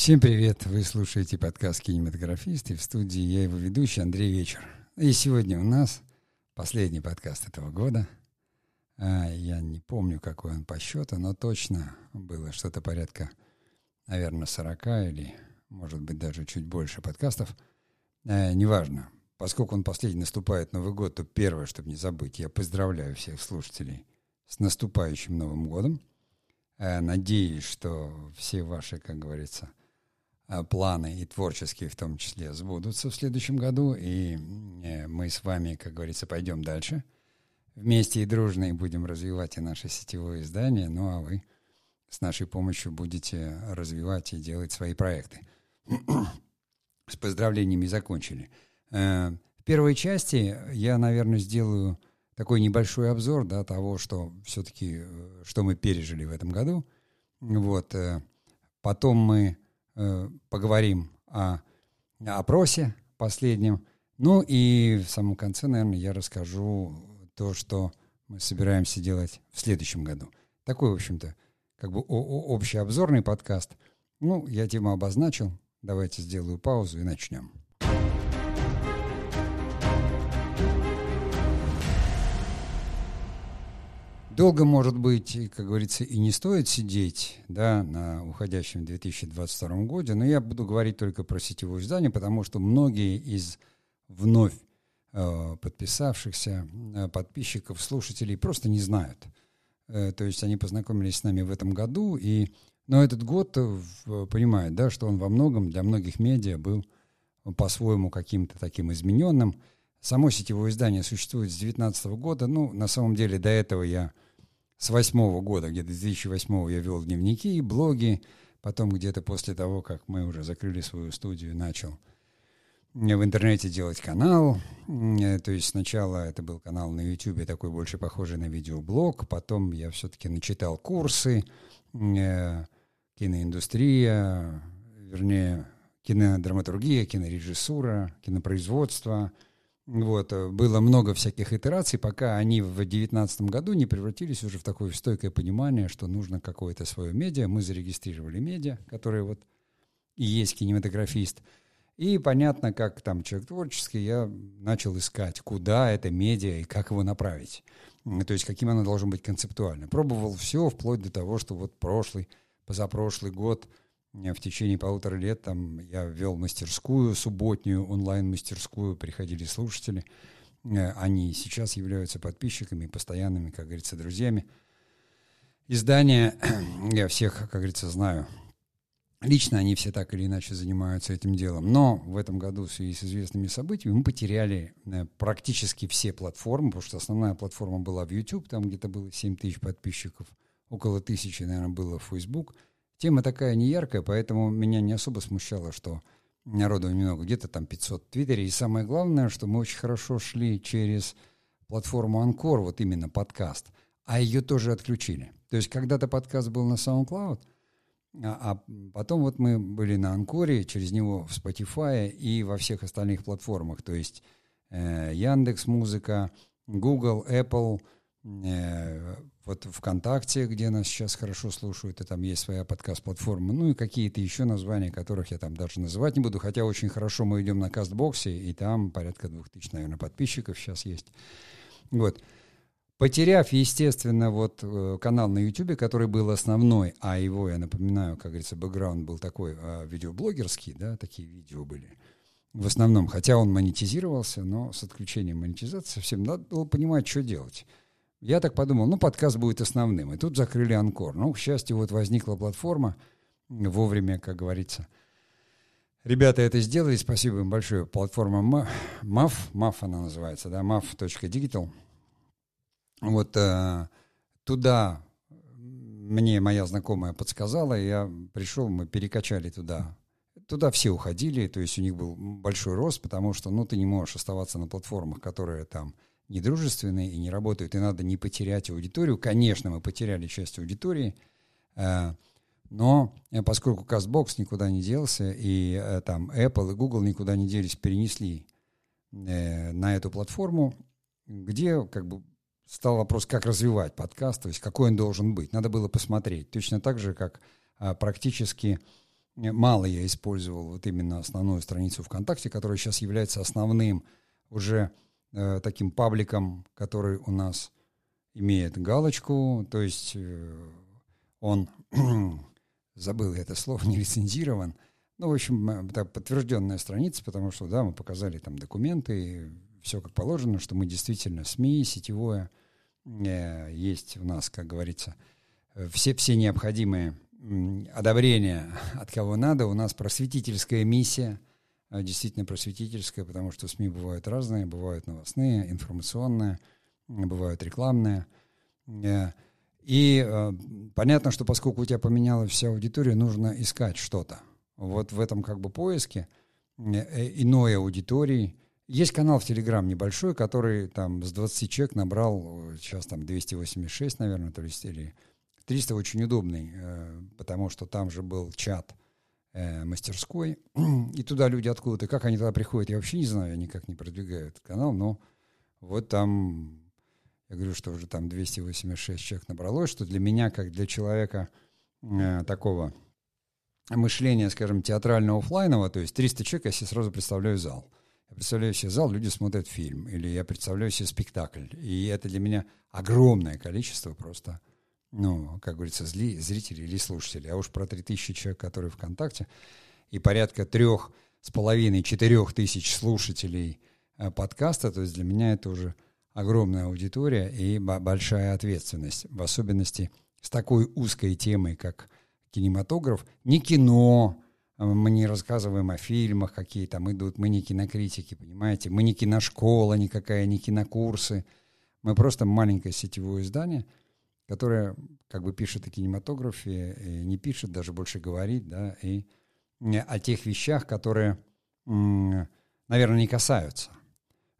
Всем привет! Вы слушаете подкаст «Кинематографист» и в студии я его ведущий Андрей Вечер. И сегодня у нас последний подкаст этого года. А, я не помню, какой он по счету, но точно было что-то порядка, наверное, 40 или, может быть, даже чуть больше подкастов. А, неважно. Поскольку он последний наступает Новый год, то первое, чтобы не забыть, я поздравляю всех слушателей с наступающим Новым годом. А, надеюсь, что все ваши, как говорится, планы и творческие в том числе сбудутся в следующем году, и э, мы с вами, как говорится, пойдем дальше – вместе и дружно и будем развивать и наше сетевое издание, ну а вы с нашей помощью будете развивать и делать свои проекты. С поздравлениями закончили. Э, в первой части я, наверное, сделаю такой небольшой обзор да, того, что все-таки, э, что мы пережили в этом году. Вот. Э, потом мы поговорим о опросе последнем. Ну и в самом конце, наверное, я расскажу то, что мы собираемся делать в следующем году. Такой, в общем-то, как бы общий обзорный подкаст. Ну, я тему обозначил. Давайте сделаю паузу и начнем. Долго, может быть, как говорится, и не стоит сидеть да, на уходящем 2022 году, но я буду говорить только про сетевое издание, потому что многие из вновь Э, подписавшихся, э, подписчиков, слушателей просто не знают. Э, то есть они познакомились с нами в этом году, и, но этот год понимают, да, что он во многом для многих медиа был по-своему каким-то таким измененным. Само сетевое издание существует с 2019 года. Ну, на самом деле, до этого я с 2008 года, где-то 2008 я вел дневники, блоги. Потом где-то после того, как мы уже закрыли свою студию, начал – в интернете делать канал. Э, то есть сначала это был канал на YouTube, такой больше похожий на видеоблог. Потом я все-таки начитал курсы, э, киноиндустрия, вернее, кинодраматургия, кинорежиссура, кинопроизводство. Вот, э, было много всяких итераций, пока они в 2019 году не превратились уже в такое стойкое понимание, что нужно какое-то свое медиа. Мы зарегистрировали медиа, которое вот и есть кинематографист – и понятно, как там человек творческий, я начал искать, куда это медиа и как его направить. То есть каким оно должно быть концептуально. Пробовал все, вплоть до того, что вот прошлый, позапрошлый год, в течение полутора лет там я вел мастерскую, субботнюю онлайн-мастерскую, приходили слушатели. Э, они сейчас являются подписчиками, постоянными, как говорится, друзьями. Издания, я всех, как говорится, знаю Лично они все так или иначе занимаются этим делом. Но в этом году в связи с известными событиями мы потеряли э, практически все платформы, потому что основная платформа была в YouTube, там где-то было 7 тысяч подписчиков, около тысячи, наверное, было в Facebook. Тема такая неяркая, поэтому меня не особо смущало, что народу немного, где-то там 500 в Твиттере. И самое главное, что мы очень хорошо шли через платформу Анкор, вот именно подкаст, а ее тоже отключили. То есть когда-то подкаст был на SoundCloud, а, а потом вот мы были на Анкоре, через него в Spotify и во всех остальных платформах, то есть э, Яндекс Музыка, Google, Apple, э, вот ВКонтакте, где нас сейчас хорошо слушают, и там есть своя подкаст-платформа, ну и какие-то еще названия, которых я там даже называть не буду, хотя очень хорошо мы идем на Кастбоксе, и там порядка двух тысяч, наверное, подписчиков сейчас есть. Вот. Потеряв, естественно, вот э, канал на YouTube, который был основной, а его, я напоминаю, как говорится, бэкграунд был такой а, видеоблогерский, да, такие видео были в основном, хотя он монетизировался, но с отключением монетизации совсем надо было понимать, что делать. Я так подумал, ну, подкаст будет основным. И тут закрыли Анкор. Ну, к счастью, вот возникла платформа вовремя, как говорится. Ребята это сделали, спасибо им большое. Платформа MAF, MAF она называется, да, MAF.digital. Вот э, туда мне моя знакомая подсказала, я пришел, мы перекачали туда. Туда все уходили, то есть у них был большой рост, потому что, ну, ты не можешь оставаться на платформах, которые там недружественные и не работают, и надо не потерять аудиторию. Конечно, мы потеряли часть аудитории, э, но э, поскольку CastBox никуда не делся, и э, там Apple и Google никуда не делись, перенесли на эту платформу, где как бы стал вопрос, как развивать подкаст, то есть какой он должен быть. Надо было посмотреть. Точно так же, как а, практически мало я использовал вот именно основную страницу ВКонтакте, которая сейчас является основным уже э, таким пабликом, который у нас имеет галочку, то есть э, он, забыл это слово, не лицензирован, ну, в общем, это подтвержденная страница, потому что, да, мы показали там документы, все как положено, что мы действительно СМИ, сетевое, э, есть у нас, как говорится, э, все, все необходимые одобрения от кого надо. У нас просветительская миссия, э, действительно просветительская, потому что СМИ бывают разные, бывают новостные, информационные, бывают рекламные. И понятно, что поскольку у тебя поменялась вся аудитория, нужно искать что-то. Вот в этом как бы поиске иной аудитории – есть канал в Телеграм небольшой, который там с 20 человек набрал, сейчас там 286, наверное, то есть, или 300 очень удобный, э, потому что там же был чат э, мастерской, и туда люди откуда-то, как они туда приходят, я вообще не знаю, я никак не продвигаю этот канал, но вот там, я говорю, что уже там 286 человек набралось, что для меня, как для человека э, такого мышления, скажем, театрального офлайнового, то есть 300 человек, я себе сразу представляю зал – я представляю себе зал, люди смотрят фильм, или я представляю себе спектакль. И это для меня огромное количество просто, ну, как говорится, зли, зрителей или слушателей. А уж про 3000 человек, которые ВКонтакте, и порядка трех с половиной, четырех тысяч слушателей э, подкаста, то есть для меня это уже огромная аудитория и большая ответственность, в особенности с такой узкой темой, как кинематограф, не кино, мы не рассказываем о фильмах, какие там идут, мы не кинокритики, понимаете, мы не киношкола никакая, не кинокурсы, мы просто маленькое сетевое издание, которое как бы пишет о кинематографе, и не пишет, даже больше говорит, да, и о тех вещах, которые, наверное, не касаются.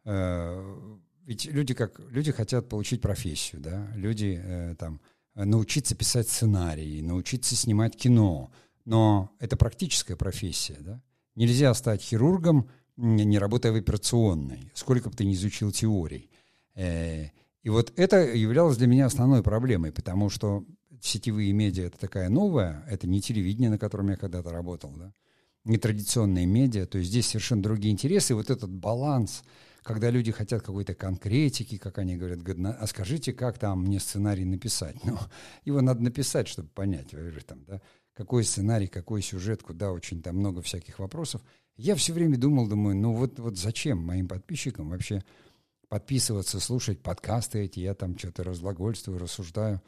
Э, ведь люди как люди хотят получить профессию, да, люди э, там научиться писать сценарии, научиться снимать кино, но это практическая профессия, да? Нельзя стать хирургом, не работая в операционной, сколько бы ты ни изучил теорий. И вот это являлось для меня основной проблемой, потому что сетевые медиа — это такая новая, это не телевидение, на котором я когда-то работал, да? не традиционные медиа, то есть здесь совершенно другие интересы, и вот этот баланс, когда люди хотят какой-то конкретики, как они говорят, а скажите, как там мне сценарий написать? Ну, его надо написать, чтобы понять, там, да? какой сценарий, какой сюжет, куда очень там много всяких вопросов. Я все время думал, думаю, ну вот, вот зачем моим подписчикам вообще подписываться, слушать подкасты эти, я там что-то разглагольствую, рассуждаю.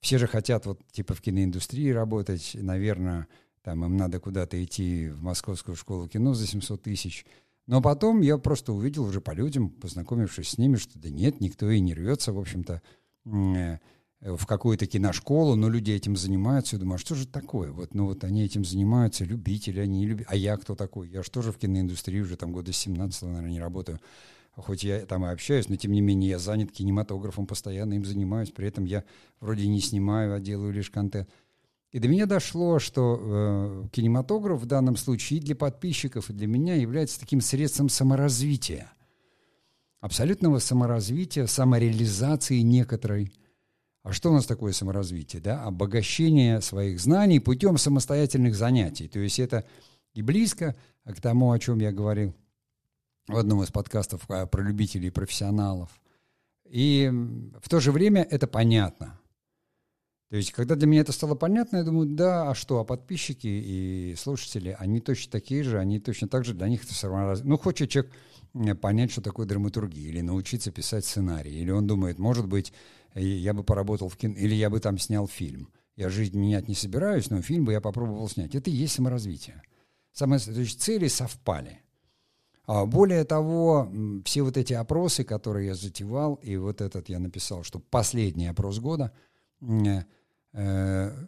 Все же хотят вот типа в киноиндустрии работать, наверное, там им надо куда-то идти в Московскую школу кино за 700 тысяч. Но потом я просто увидел уже по людям, познакомившись с ними, что да нет, никто и не рвется, в общем-то, в какую-то киношколу, но люди этим занимаются. Я думаю, а что же такое? Вот, ну вот они этим занимаются, любители, они не любят. А я кто такой? Я же тоже в киноиндустрии уже там года 17 наверное, не работаю. Хоть я там и общаюсь, но тем не менее я занят кинематографом, постоянно им занимаюсь. При этом я вроде не снимаю, а делаю лишь контент. И до меня дошло, что э, кинематограф в данном случае и для подписчиков, и для меня является таким средством саморазвития. Абсолютного саморазвития, самореализации некоторой – а что у нас такое саморазвитие? Да? Обогащение своих знаний путем самостоятельных занятий. То есть это и близко к тому, о чем я говорил в одном из подкастов а, про любителей и профессионалов. И в то же время это понятно. То есть, когда для меня это стало понятно, я думаю, да, а что, а подписчики и слушатели, они точно такие же, они точно так же, для них это все равно... Ну, хочет человек понять, что такое драматургия, или научиться писать сценарий, или он думает, может быть, я бы поработал в кино, или я бы там снял фильм. Я жизнь менять не собираюсь, но фильм бы я попробовал снять. Это и есть саморазвитие. Самое, то есть цели совпали. А более того, все вот эти опросы, которые я затевал, и вот этот я написал, что последний опрос года, э, э,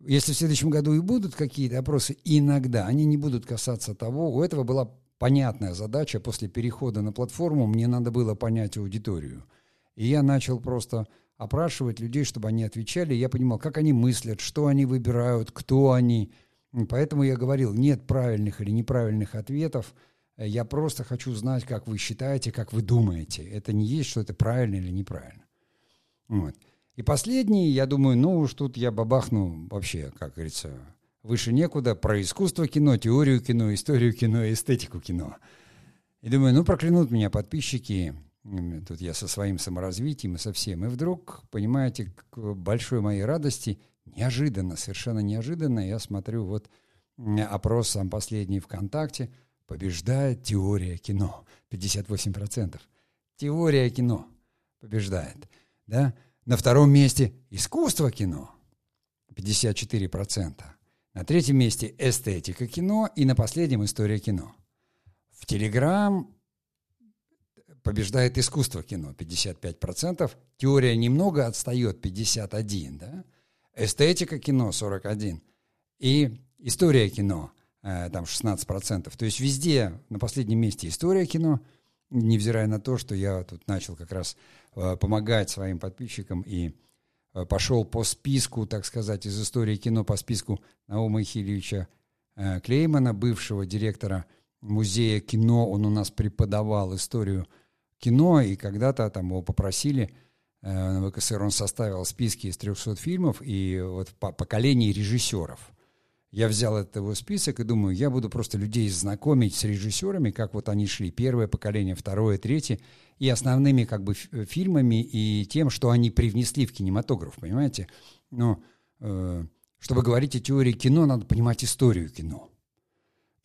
если в следующем году и будут какие-то опросы, иногда они не будут касаться того, у этого была понятная задача после перехода на платформу, мне надо было понять аудиторию – и я начал просто опрашивать людей, чтобы они отвечали. Я понимал, как они мыслят, что они выбирают, кто они. Поэтому я говорил, нет правильных или неправильных ответов. Я просто хочу знать, как вы считаете, как вы думаете. Это не есть, что это правильно или неправильно. Вот. И последний, я думаю, ну уж тут я бабахну вообще, как говорится, выше некуда, про искусство кино, теорию кино, историю кино, эстетику кино. И думаю, ну проклянут меня подписчики, тут я со своим саморазвитием и со всем. И вдруг, понимаете, к большой моей радости, неожиданно, совершенно неожиданно, я смотрю вот опрос сам последний ВКонтакте, побеждает теория кино, 58%. Теория кино побеждает, да? На втором месте искусство кино, 54%. На третьем месте эстетика кино и на последнем история кино. В Телеграм побеждает искусство кино 55%, теория немного отстает 51%, да? эстетика кино 41% и история кино э, там 16%. То есть везде на последнем месте история кино, невзирая на то, что я тут начал как раз э, помогать своим подписчикам и э, пошел по списку, так сказать, из истории кино по списку Наума Ихильевича э, Клеймана, бывшего директора музея кино. Он у нас преподавал историю кино, и когда-то там его попросили э, на ВКСР, он составил списки из 300 фильмов и вот по поколений режиссеров. Я взял этот его список и думаю, я буду просто людей знакомить с режиссерами, как вот они шли, первое поколение, второе, третье, и основными как бы фильмами и тем, что они привнесли в кинематограф, понимаете? Но э, чтобы говорить о теории кино, надо понимать историю кино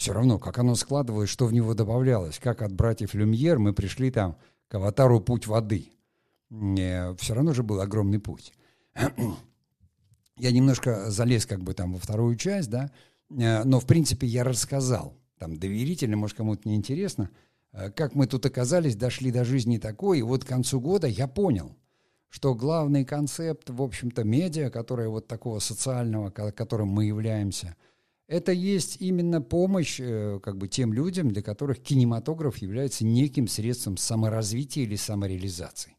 все равно, как оно складывалось, что в него добавлялось, как от братьев Люмьер мы пришли там к аватару «Путь воды». Все равно же был огромный путь. Я немножко залез как бы там во вторую часть, да, э, но в принципе я рассказал, там доверительно, может кому-то не интересно, э, как мы тут оказались, дошли до жизни такой, и вот к концу года я понял, что главный концепт, в общем-то, медиа, которое вот такого социального, которым мы являемся – это есть именно помощь э, как бы тем людям, для которых кинематограф является неким средством саморазвития или самореализации.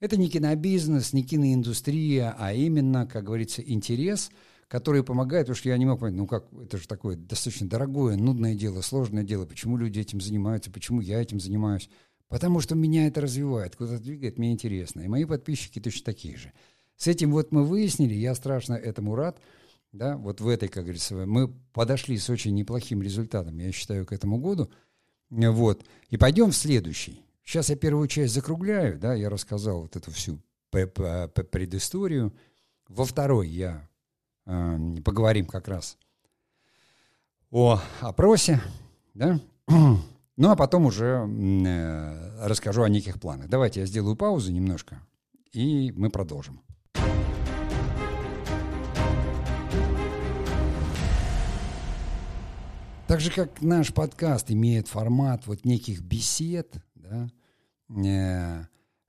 Это не кинобизнес, не киноиндустрия, а именно, как говорится, интерес, который помогает, потому что я не мог понять, ну как, это же такое достаточно дорогое, нудное дело, сложное дело, почему люди этим занимаются, почему я этим занимаюсь. Потому что меня это развивает, куда-то двигает, мне интересно. И мои подписчики точно такие же. С этим вот мы выяснили, я страшно этому рад – да, вот в этой, как говорится, мы подошли с очень неплохим результатом, я считаю, к этому году. Вот. И пойдем в следующий. Сейчас я первую часть закругляю, да, я рассказал вот эту всю предысторию. Во второй я э, поговорим как раз о опросе, да, ну а потом уже э, расскажу о неких планах. Давайте я сделаю паузу немножко, и мы продолжим. Так же, как наш подкаст имеет формат вот неких бесед, да, э,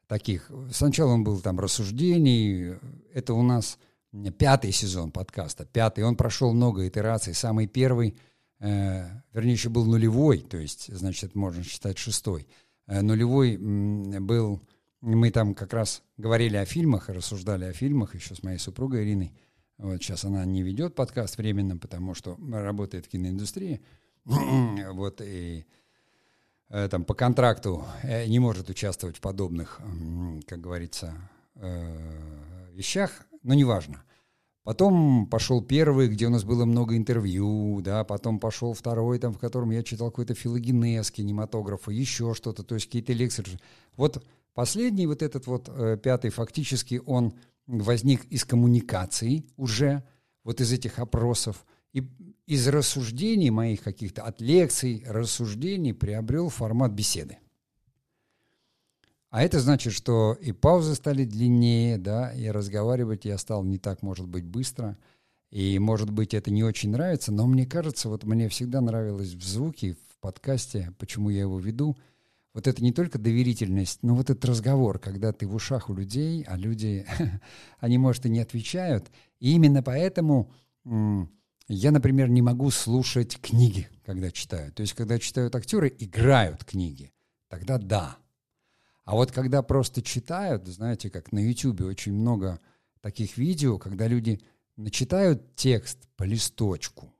таких. Сначала он был там рассуждений. Это у нас пятый сезон подкаста, пятый. Он прошел много итераций. Самый первый, э, вернее, еще был нулевой, то есть, значит, можно считать шестой. Э, нулевой был, мы там как раз говорили о фильмах, рассуждали о фильмах еще с моей супругой Ириной. Вот сейчас она не ведет подкаст временно, потому что работает в киноиндустрии. Вот и там по контракту э, не может участвовать в подобных, как говорится, э, вещах, но неважно. Потом пошел первый, где у нас было много интервью, да, потом пошел второй, там, в котором я читал какой-то филогенез кинематографа, еще что-то, то есть какие-то лекции. Вот последний, вот этот вот пятый, фактически он возник из коммуникаций уже, вот из этих опросов, и из рассуждений моих каких-то, от лекций, рассуждений приобрел формат беседы. А это значит, что и паузы стали длиннее, да, и разговаривать я стал не так, может быть, быстро. И, может быть, это не очень нравится, но мне кажется, вот мне всегда нравилось в звуке, в подкасте, почему я его веду – вот это не только доверительность, но вот этот разговор, когда ты в ушах у людей, а люди, они, может, и не отвечают. И именно поэтому я, например, не могу слушать книги, когда читаю. То есть, когда читают актеры, играют книги, тогда да. А вот когда просто читают, знаете, как на YouTube очень много таких видео, когда люди начитают текст по листочку,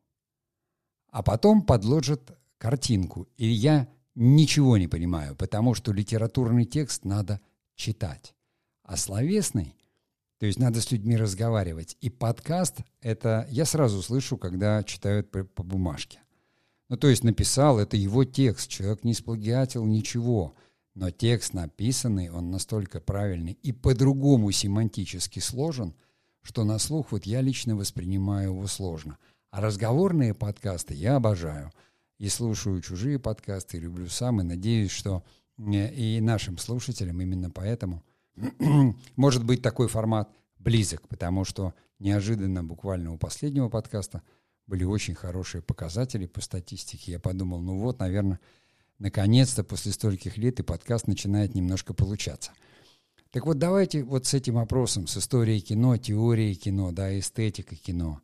а потом подложат картинку. И я ничего не понимаю, потому что литературный текст надо читать. А словесный То есть надо с людьми разговаривать. И подкаст — это я сразу слышу, когда читают по, по бумажке. Ну, то есть написал, это его текст, человек не сплагиатил ничего. Но текст написанный, он настолько правильный и по-другому семантически сложен, что на слух вот я лично воспринимаю его сложно. А разговорные подкасты я обожаю. И слушаю чужие подкасты, люблю сам, и надеюсь, что э, и нашим слушателям именно поэтому может быть такой формат близок, потому что неожиданно буквально у последнего подкаста были очень хорошие показатели по статистике. Я подумал, ну вот, наверное, наконец-то после стольких лет и подкаст начинает немножко получаться. Так вот, давайте вот с этим вопросом, с историей кино, теорией кино, да, эстетикой кино.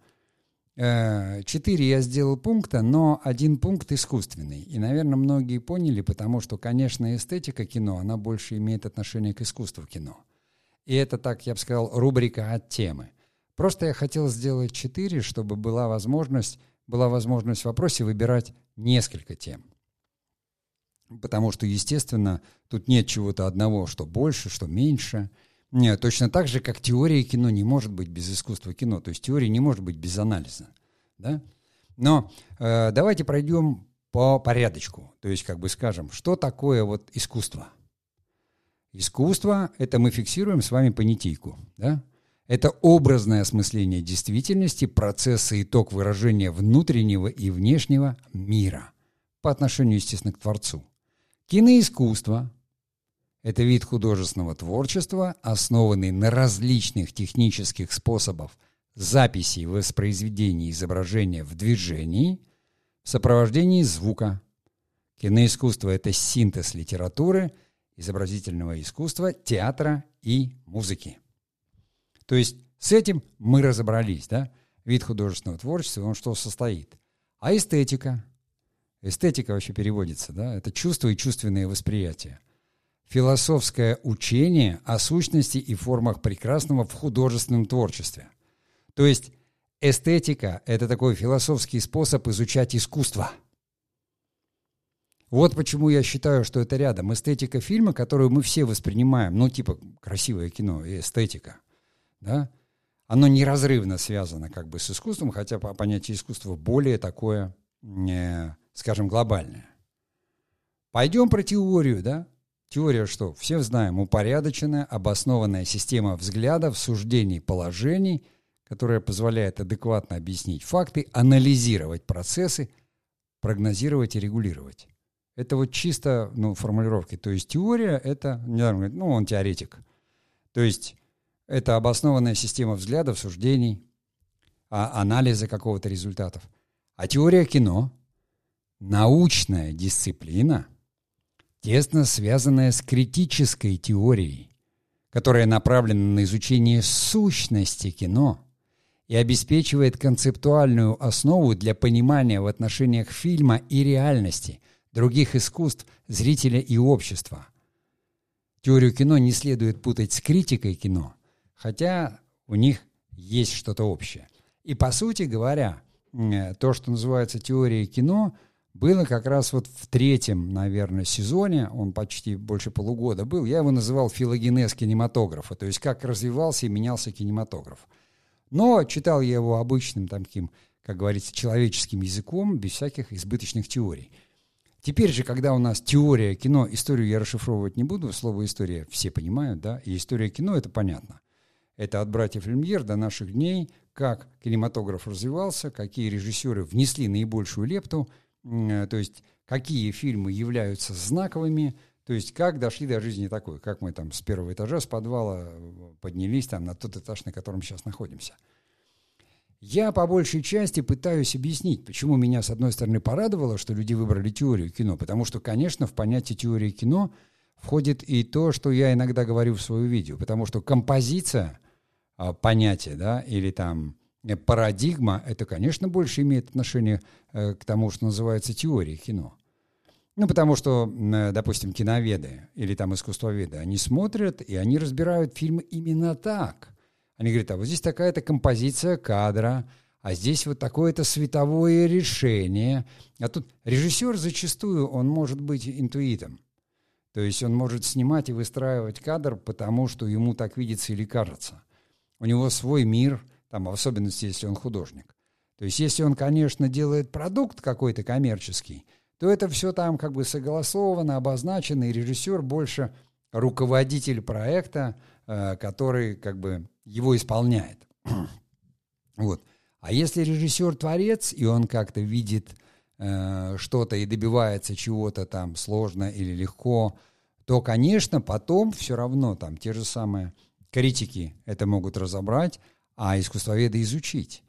Э, четыре я сделал пункта, но один пункт искусственный. И, наверное, многие поняли, потому что, конечно, эстетика кино, она больше имеет отношение к искусству кино. И это, так я бы сказал, рубрика от темы. Просто я хотел сделать четыре, чтобы была возможность, была возможность в вопросе выбирать несколько тем. Потому что, естественно, тут нет чего-то одного, что больше, что меньше. Нет, точно так же, как теория кино не может быть без искусства кино. То есть теория не может быть без анализа. Да? Но э, давайте пройдем по порядочку. То есть, как бы скажем, что такое вот искусство? Искусство — это мы фиксируем с вами понятийку. Да? Это образное осмысление действительности, процесса итог выражения внутреннего и внешнего мира по отношению, естественно, к Творцу. Киноискусство – это вид художественного творчества, основанный на различных технических способах записи и воспроизведения изображения в движении в сопровождении звука. Киноискусство – это синтез литературы, изобразительного искусства, театра и музыки. То есть с этим мы разобрались, да? Вид художественного творчества, он что состоит? А эстетика – Эстетика вообще переводится, да? Это чувство и чувственное восприятие. Философское учение о сущности и формах прекрасного в художественном творчестве. То есть эстетика – это такой философский способ изучать искусство. Вот почему я считаю, что это рядом. Эстетика фильма, которую мы все воспринимаем, ну, типа красивое кино и эстетика, да, оно неразрывно связано как бы с искусством, хотя по понятию искусства более такое не скажем, глобальная. Пойдем про теорию, да? Теория что? Все знаем, упорядоченная, обоснованная система взглядов, суждений, положений, которая позволяет адекватно объяснить факты, анализировать процессы, прогнозировать и регулировать. Это вот чисто ну, формулировки. То есть теория – это, ну, он теоретик. То есть это обоснованная система взглядов, суждений, а, анализа какого-то результатов. А теория кино – Научная дисциплина, тесно связанная с критической теорией, которая направлена на изучение сущности кино и обеспечивает концептуальную основу для понимания в отношениях фильма и реальности, других искусств, зрителя и общества. Теорию кино не следует путать с критикой кино, хотя у них есть что-то общее. И по сути говоря, то, что называется теорией кино – было как раз вот в третьем, наверное, сезоне, он почти больше полугода был, я его называл филогенез кинематографа, то есть как развивался и менялся кинематограф. Но читал я его обычным таким, как говорится, человеческим языком, без всяких избыточных теорий. Теперь же, когда у нас теория кино, историю я расшифровывать не буду, слово «история» все понимают, да, и история кино — это понятно. Это от братьев Люмьер до наших дней, как кинематограф развивался, какие режиссеры внесли наибольшую лепту — то есть какие фильмы являются знаковыми, то есть как дошли до жизни такой, как мы там с первого этажа, с подвала э, поднялись там на тот этаж, на котором сейчас находимся. Я по большей части пытаюсь объяснить, почему меня, с одной стороны, порадовало, что люди выбрали теорию кино, потому что, конечно, в понятие теории кино входит и то, что я иногда говорю в свое видео, потому что композиция, а, понятие, да, или там Э, парадигма, это, конечно, больше имеет отношение э, к тому, что называется теорией кино. Ну, потому что, э, допустим, киноведы или там искусствоведы, они смотрят и они разбирают фильмы именно так. Они говорят, а вот здесь такая-то композиция кадра, а здесь вот такое-то световое решение. А тут режиссер зачастую, он может быть интуитом. То есть он может снимать и выстраивать кадр, потому что ему так видится или кажется – у него свой мир, там, в особенности, если он художник. То есть, если он, конечно, делает продукт какой-то коммерческий, то это все там как бы согласовано, обозначено, и режиссер больше руководитель проекта, э, который как бы его исполняет. вот. А если режиссер творец, и он как-то видит э, что-то и добивается чего-то там сложно или легко, то, конечно, потом все равно там те же самые критики это могут разобрать, а искусствоведы изучить.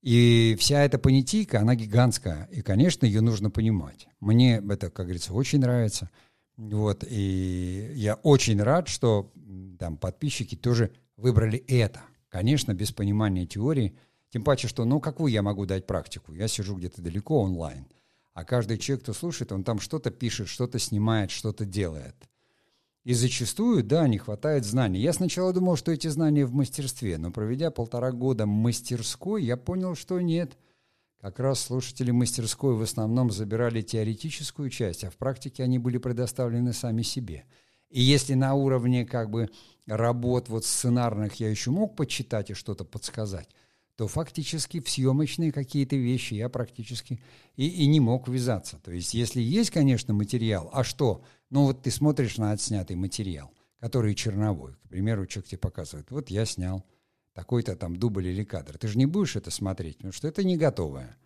И вся эта понятийка, она гигантская, и, конечно, ее нужно понимать. Мне это, как говорится, очень нравится. Вот, и я очень рад, что там подписчики тоже выбрали это. Конечно, без понимания теории, тем паче, что, ну, какую я могу дать практику? Я сижу где-то далеко онлайн, а каждый человек, кто слушает, он там что-то пишет, что-то снимает, что-то делает. И зачастую, да, не хватает знаний. Я сначала думал, что эти знания в мастерстве, но проведя полтора года мастерской, я понял, что нет. Как раз слушатели мастерской в основном забирали теоретическую часть, а в практике они были предоставлены сами себе. И если на уровне как бы работ вот сценарных я еще мог почитать и что-то подсказать, то фактически в съемочные какие-то вещи я практически и, и не мог ввязаться. То есть если есть, конечно, материал, а что? Ну вот ты смотришь на отснятый материал, который черновой. К примеру, человек тебе показывает, вот я снял такой-то там дубль или кадр. Ты же не будешь это смотреть, потому что это не готовое.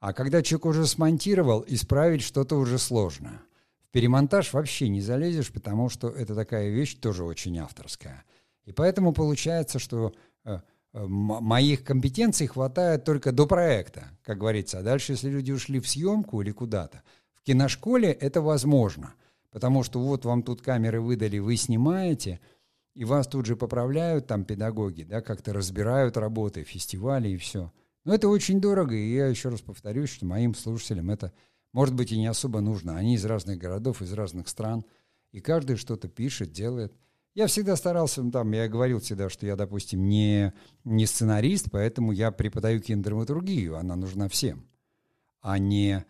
А когда человек уже смонтировал, исправить что-то уже сложно. В перемонтаж вообще не залезешь, потому что это такая вещь тоже очень авторская. И поэтому получается, что э, моих компетенций хватает только до проекта, как говорится. А дальше, если люди ушли в съемку или куда-то, в киношколе это возможно. Потому что вот вам тут камеры выдали, вы снимаете, и вас тут же поправляют там педагоги, да, как-то разбирают работы, фестивали и все. Но это очень дорого, и я еще раз повторюсь, что моим слушателям это, может быть, и не особо нужно. Они из разных городов, из разных стран, и каждый что-то пишет, делает – я всегда старался, ну, там, я говорил всегда, что я, допустим, не, не сценарист, поэтому я преподаю кинодраматургию, она нужна всем, а не...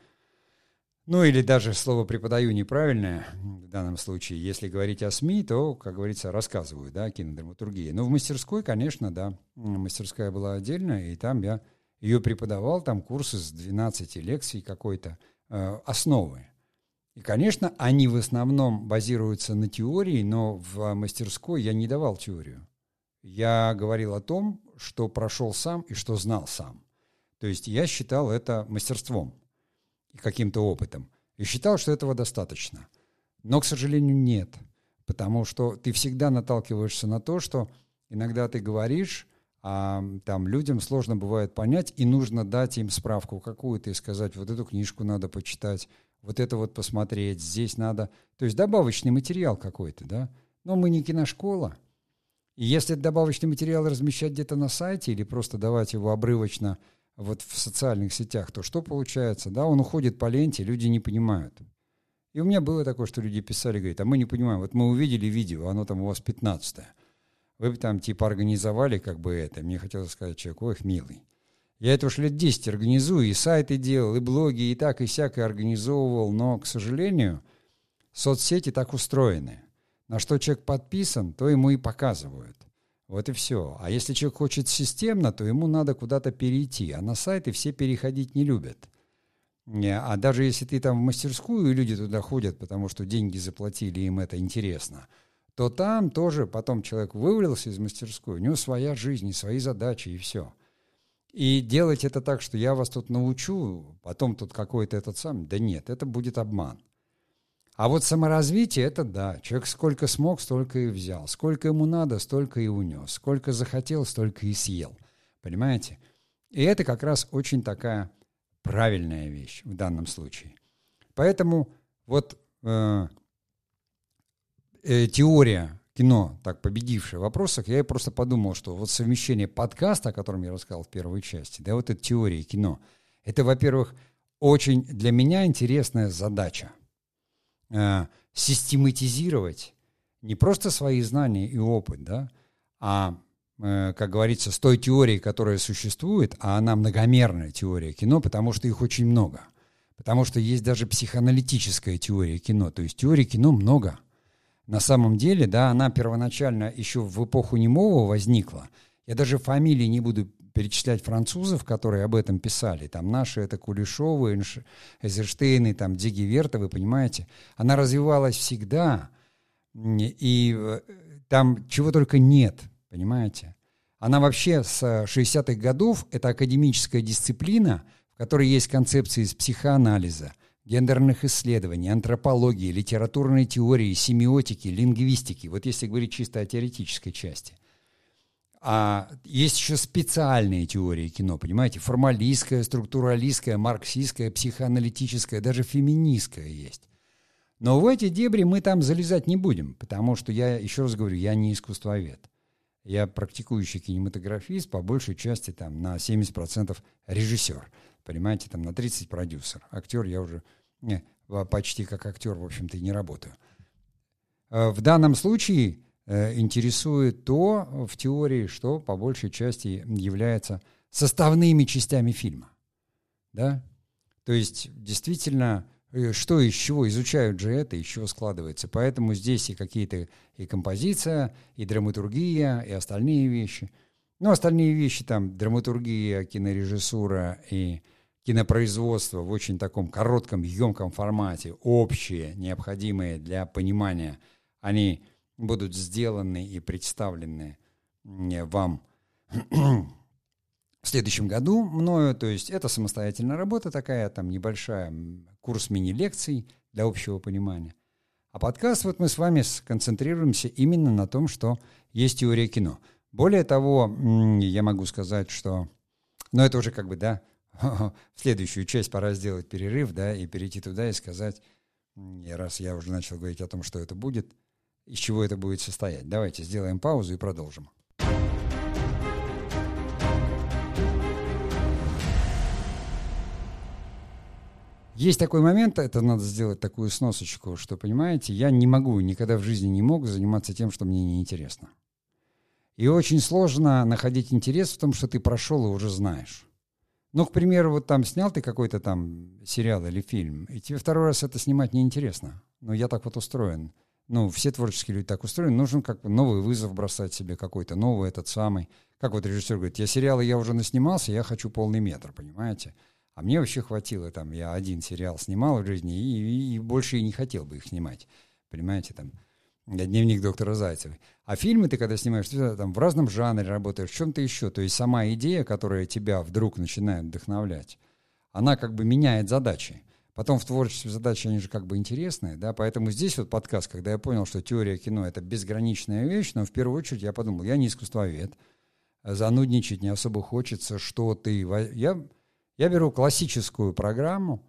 Ну или даже слово «преподаю» неправильное в данном случае. Если говорить о СМИ, то, как говорится, рассказываю, да, кинодраматургии. Но в мастерской, конечно, да, мастерская была отдельная, и там я ее преподавал, там курс из 12 лекций какой-то, э, основы. И, конечно, они в основном базируются на теории, но в мастерской я не давал теорию. Я говорил о том, что прошел сам и что знал сам. То есть я считал это мастерством и каким-то опытом. И считал, что этого достаточно. Но, к сожалению, нет. Потому что ты всегда наталкиваешься на то, что иногда ты говоришь, а там людям сложно бывает понять, и нужно дать им справку какую-то и сказать, вот эту книжку надо почитать, вот это вот посмотреть, здесь надо... То есть добавочный материал какой-то, да? Но мы не киношкола. И если этот добавочный материал размещать где-то на сайте или просто давать его обрывочно вот в социальных сетях, то что получается? Да, он уходит по ленте, люди не понимают. И у меня было такое, что люди писали, говорят, а мы не понимаем, вот мы увидели видео, оно там у вас 15 -е. Вы бы там типа организовали как бы это. Мне хотелось сказать человеку, ой, милый, я это уж лет 10 организую, и сайты делал, и блоги, и так, и всякое организовывал, но, к сожалению, соцсети так устроены. На что человек подписан, то ему и показывают. Вот и все. А если человек хочет системно, то ему надо куда-то перейти. А на сайты все переходить не любят. А даже если ты там в мастерскую, и люди туда ходят, потому что деньги заплатили, им это интересно, то там тоже потом человек вывалился из мастерской, у него своя жизнь, и свои задачи, и все. И делать это так, что я вас тут научу, потом тут какой-то этот сам, да нет, это будет обман. А вот саморазвитие, это да, человек сколько смог, столько и взял. Сколько ему надо, столько и унес. Сколько захотел, столько и съел. Понимаете? И это как раз очень такая правильная вещь в данном случае. Поэтому вот э, э, теория кино, так победившее в вопросах, я просто подумал, что вот совмещение подкаста, о котором я рассказал в первой части, да, вот эта теория кино, это, во-первых, очень для меня интересная задача. Э, систематизировать не просто свои знания и опыт, да, а, э, как говорится, с той теорией, которая существует, а она многомерная теория кино, потому что их очень много. Потому что есть даже психоаналитическая теория кино, то есть теории кино много – на самом деле, да, она первоначально еще в эпоху немого возникла. Я даже фамилии не буду перечислять французов, которые об этом писали. Там наши это Кулешовы, Эзерштейны, там Диги вы понимаете. Она развивалась всегда, и э, там чего только нет, понимаете. Она вообще с 60-х годов, это академическая дисциплина, в которой есть концепции из психоанализа, гендерных исследований, антропологии, литературной теории, семиотики, лингвистики. Вот если говорить чисто о теоретической части – а есть еще специальные теории кино, понимаете? Формалистская, структуралистская, марксистская, психоаналитическая, даже феминистская есть. Но в эти дебри мы там залезать не будем, потому что я, еще раз говорю, я не искусствовед. Я практикующий кинематографист, по большей части там на 70% режиссер, понимаете, там на 30% продюсер. Актер я уже не, почти как актер, в общем-то, и не работаю. Э, в данном случае Э, интересует то в теории, что по большей части является составными частями фильма. Да? То есть действительно, э, что из чего изучают же это, из чего складывается. Поэтому здесь и какие-то и композиция, и драматургия, и остальные вещи. Ну, остальные вещи там, драматургия, кинорежиссура и кинопроизводство в очень таком коротком, емком формате, общие, необходимые для понимания, они будут сделаны и представлены вам в следующем году мною. То есть это самостоятельная работа такая, там небольшая, курс мини-лекций для общего понимания. А подкаст, вот мы с вами сконцентрируемся именно на том, что есть теория кино. Более того, я могу сказать, что... Но это уже как бы, да, в следующую часть пора сделать перерыв, да, и перейти туда и сказать, раз я уже начал говорить о том, что это будет – из чего это будет состоять. Давайте сделаем паузу и продолжим. Есть такой момент, это надо сделать такую сносочку, что, понимаете, я не могу, никогда в жизни не мог заниматься тем, что мне неинтересно. И очень сложно находить интерес в том, что ты прошел и уже знаешь. Ну, к примеру, вот там снял ты какой-то там сериал или фильм, и тебе второй раз это снимать неинтересно. Но я так вот устроен ну, все творческие люди так устроены, нужен как бы новый вызов бросать себе какой-то, новый этот самый. Как вот режиссер говорит, я сериалы я уже наснимался, я хочу полный метр, понимаете? А мне вообще хватило, там, я один сериал снимал в жизни и, и больше и не хотел бы их снимать, понимаете, там, дневник доктора Зайцева. А фильмы ты, когда снимаешь, ты там в разном жанре работаешь, в чем-то еще. То есть сама идея, которая тебя вдруг начинает вдохновлять, она как бы меняет задачи. Потом в творчестве задачи, они же как бы интересные, да, поэтому здесь вот подкаст, когда я понял, что теория кино — это безграничная вещь, но в первую очередь я подумал, я не искусствовед, занудничать не особо хочется, что ты... Я, я беру классическую программу,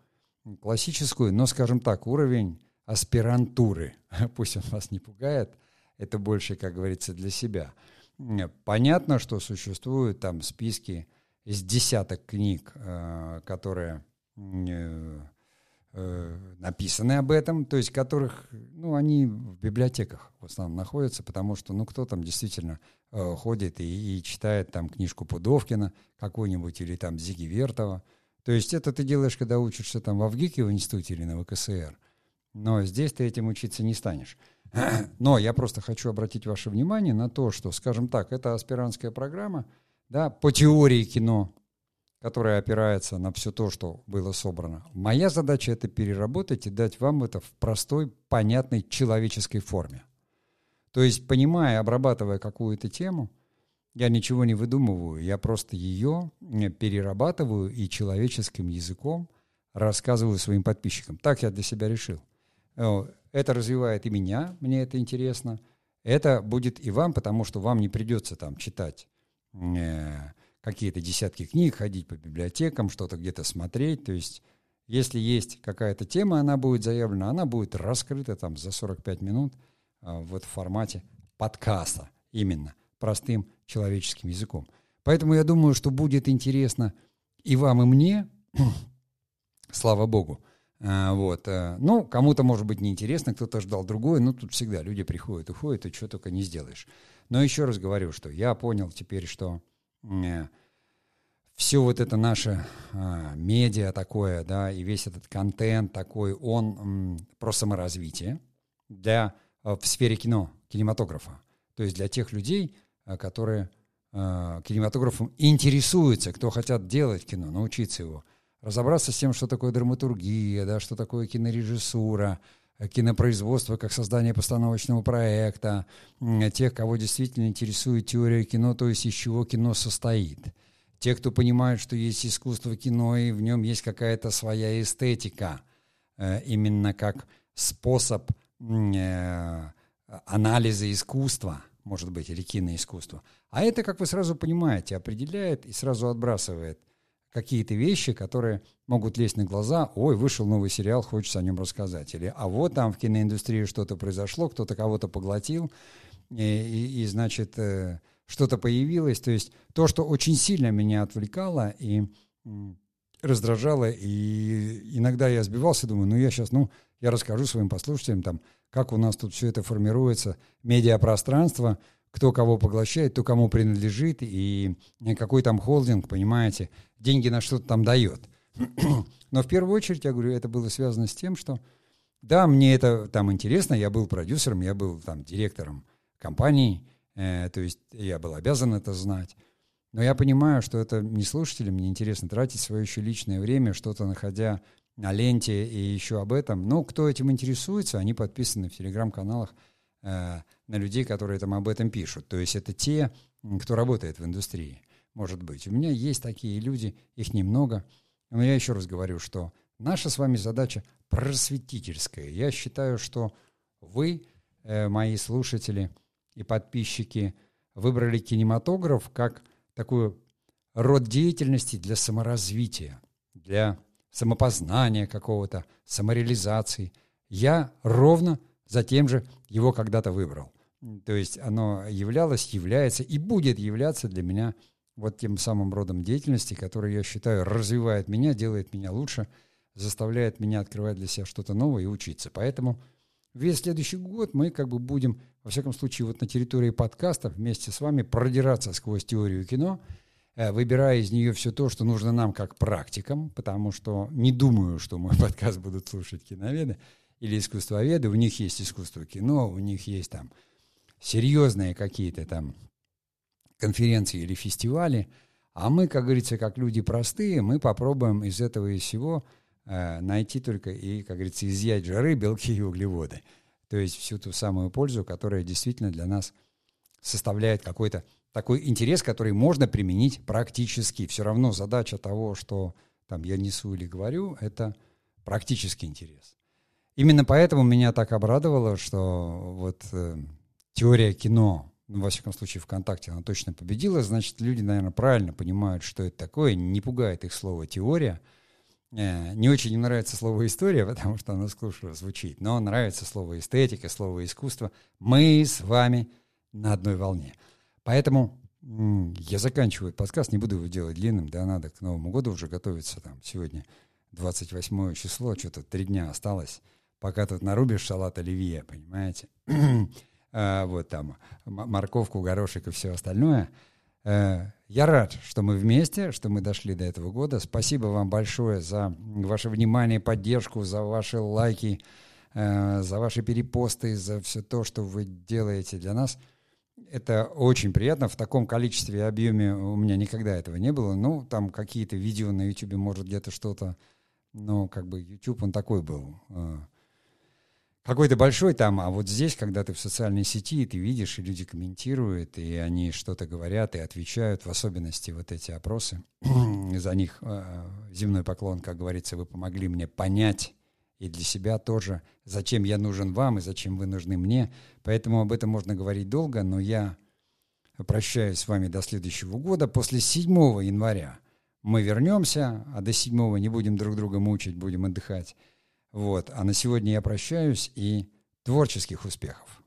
классическую, но, скажем так, уровень аспирантуры. Пусть он вас не пугает, это больше, как говорится, для себя. Понятно, что существуют там списки из десяток книг, э, которые э, э, написаны об этом, то есть которых, ну, они в библиотеках в основном находятся, потому что, ну, кто там действительно ходит и, и читает там книжку Пудовкина какую-нибудь или там Зиги Вертова. То есть это ты делаешь, когда учишься там в Авгике в институте или на ВКСР. Но здесь ты этим учиться не станешь. Но я просто хочу обратить ваше внимание на то, что, скажем так, это аспирантская программа да, по теории кино, которая опирается на все то, что было собрано. Моя задача это переработать и дать вам это в простой, понятной человеческой форме. То есть, понимая, обрабатывая какую-то тему, я ничего не выдумываю, я просто ее э, перерабатываю и человеческим языком рассказываю своим подписчикам. Так я для себя решил. Э, это развивает и меня, мне это интересно. Это будет и вам, потому что вам не придется там читать э, какие-то десятки книг, ходить по библиотекам, что-то где-то смотреть. То есть, если есть какая-то тема, она будет заявлена, она будет раскрыта там за 45 минут а, вот в формате подкаста именно, простым человеческим языком. Поэтому я думаю, что будет интересно и вам, и мне, слава богу. А, вот. А, ну, кому-то, может быть, неинтересно, кто-то ждал другое, но тут всегда люди приходят, уходят, и что только не сделаешь. Но еще раз говорю, что я понял теперь, что Э, все вот это наше а, медиа такое, да, и весь этот контент такой, он м, про саморазвитие для в сфере кино, кинематографа. То есть для тех людей, которые кинематографом интересуются, кто хотят делать кино, научиться его, разобраться с тем, что такое драматургия, да, что такое кинорежиссура, кинопроизводство как создание постановочного проекта, тех, кого действительно интересует теория кино, то есть из чего кино состоит. Те, кто понимают, что есть искусство кино, и в нем есть какая-то своя эстетика, э, именно как способ э, анализа искусства, может быть, или киноискусства. А это, как вы сразу понимаете, определяет и сразу отбрасывает какие-то вещи, которые могут лезть на глаза. Ой, вышел новый сериал, хочется о нем рассказать. Или а вот там в киноиндустрии что-то произошло, кто-то кого-то поглотил, и, и, и значит, э, что-то появилось. То есть то, что очень сильно меня отвлекало и раздражало, и иногда я сбивался, думаю, ну я сейчас, ну, я расскажу своим послушателям, там, как у нас тут все это формируется, медиапространство, кто кого поглощает, кто кому принадлежит, и какой там холдинг, понимаете, деньги на что-то там дает. Но в первую очередь, я говорю, это было связано с тем, что да, мне это там интересно, я был продюсером, я был там директором компании, э, то есть я был обязан это знать. Но я понимаю, что это не слушателям, мне интересно тратить свое еще личное время, что-то находя на ленте и еще об этом. Но кто этим интересуется, они подписаны в телеграм-каналах на людей, которые там об этом пишут. То есть это те, кто работает в индустрии может быть. У меня есть такие люди, их немного. Но я еще раз говорю, что наша с вами задача просветительская. Я считаю, что вы, э, мои слушатели и подписчики, выбрали кинематограф как такую род деятельности для саморазвития, для самопознания какого-то, самореализации. Я ровно за тем же его когда-то выбрал. То есть оно являлось, является и будет являться для меня вот тем самым родом деятельности, который, я считаю, развивает меня, делает меня лучше, заставляет меня открывать для себя что-то новое и учиться. Поэтому весь следующий год мы как бы будем, во всяком случае, вот на территории подкастов вместе с вами продираться сквозь теорию кино, э, выбирая из нее все то, что нужно нам как практикам, потому что не думаю, что мой подкаст будут слушать киноведы или искусствоведы. У них есть искусство кино, у них есть там серьезные какие-то там конференции или фестивали, а мы, как говорится, как люди простые, мы попробуем из этого и всего э, найти только и, как говорится, изъять жиры, белки и углеводы. То есть всю ту самую пользу, которая действительно для нас составляет какой-то такой интерес, который можно применить практически. Все равно задача того, что там я несу или говорю, это практический интерес. Именно поэтому меня так обрадовало, что вот э, теория кино ну, во всяком случае, ВКонтакте она точно победила, значит, люди, наверное, правильно понимают, что это такое, не пугает их слово «теория». Э, не очень им нравится слово «история», потому что оно скучно звучит, но нравится слово «эстетика», слово «искусство». Мы с вами на одной волне. Поэтому я заканчиваю подкаст, не буду его делать длинным, да, надо к Новому году уже готовиться, там, сегодня 28 число, что-то три дня осталось, пока тут нарубишь салат оливье, понимаете? Э, вот там морковку, горошек и все остальное. Э, я рад, что мы вместе, что мы дошли до этого года. Спасибо вам большое за ваше внимание, поддержку, за ваши лайки, э, за ваши перепосты, за все то, что вы делаете для нас. Это очень приятно. В таком количестве и объеме у меня никогда этого не было. Ну, там какие-то видео на YouTube, может, где-то что-то. Но как бы YouTube, он такой был какой-то большой там, а вот здесь, когда ты в социальной сети, и ты видишь, и люди комментируют, и они что-то говорят и отвечают, в особенности вот эти опросы, за них э, земной поклон, как говорится, вы помогли мне понять и для себя тоже, зачем я нужен вам и зачем вы нужны мне. Поэтому об этом можно говорить долго, но я прощаюсь с вами до следующего года. После 7 января мы вернемся, а до 7 не будем друг друга мучить, будем отдыхать. Вот. А на сегодня я прощаюсь и творческих успехов.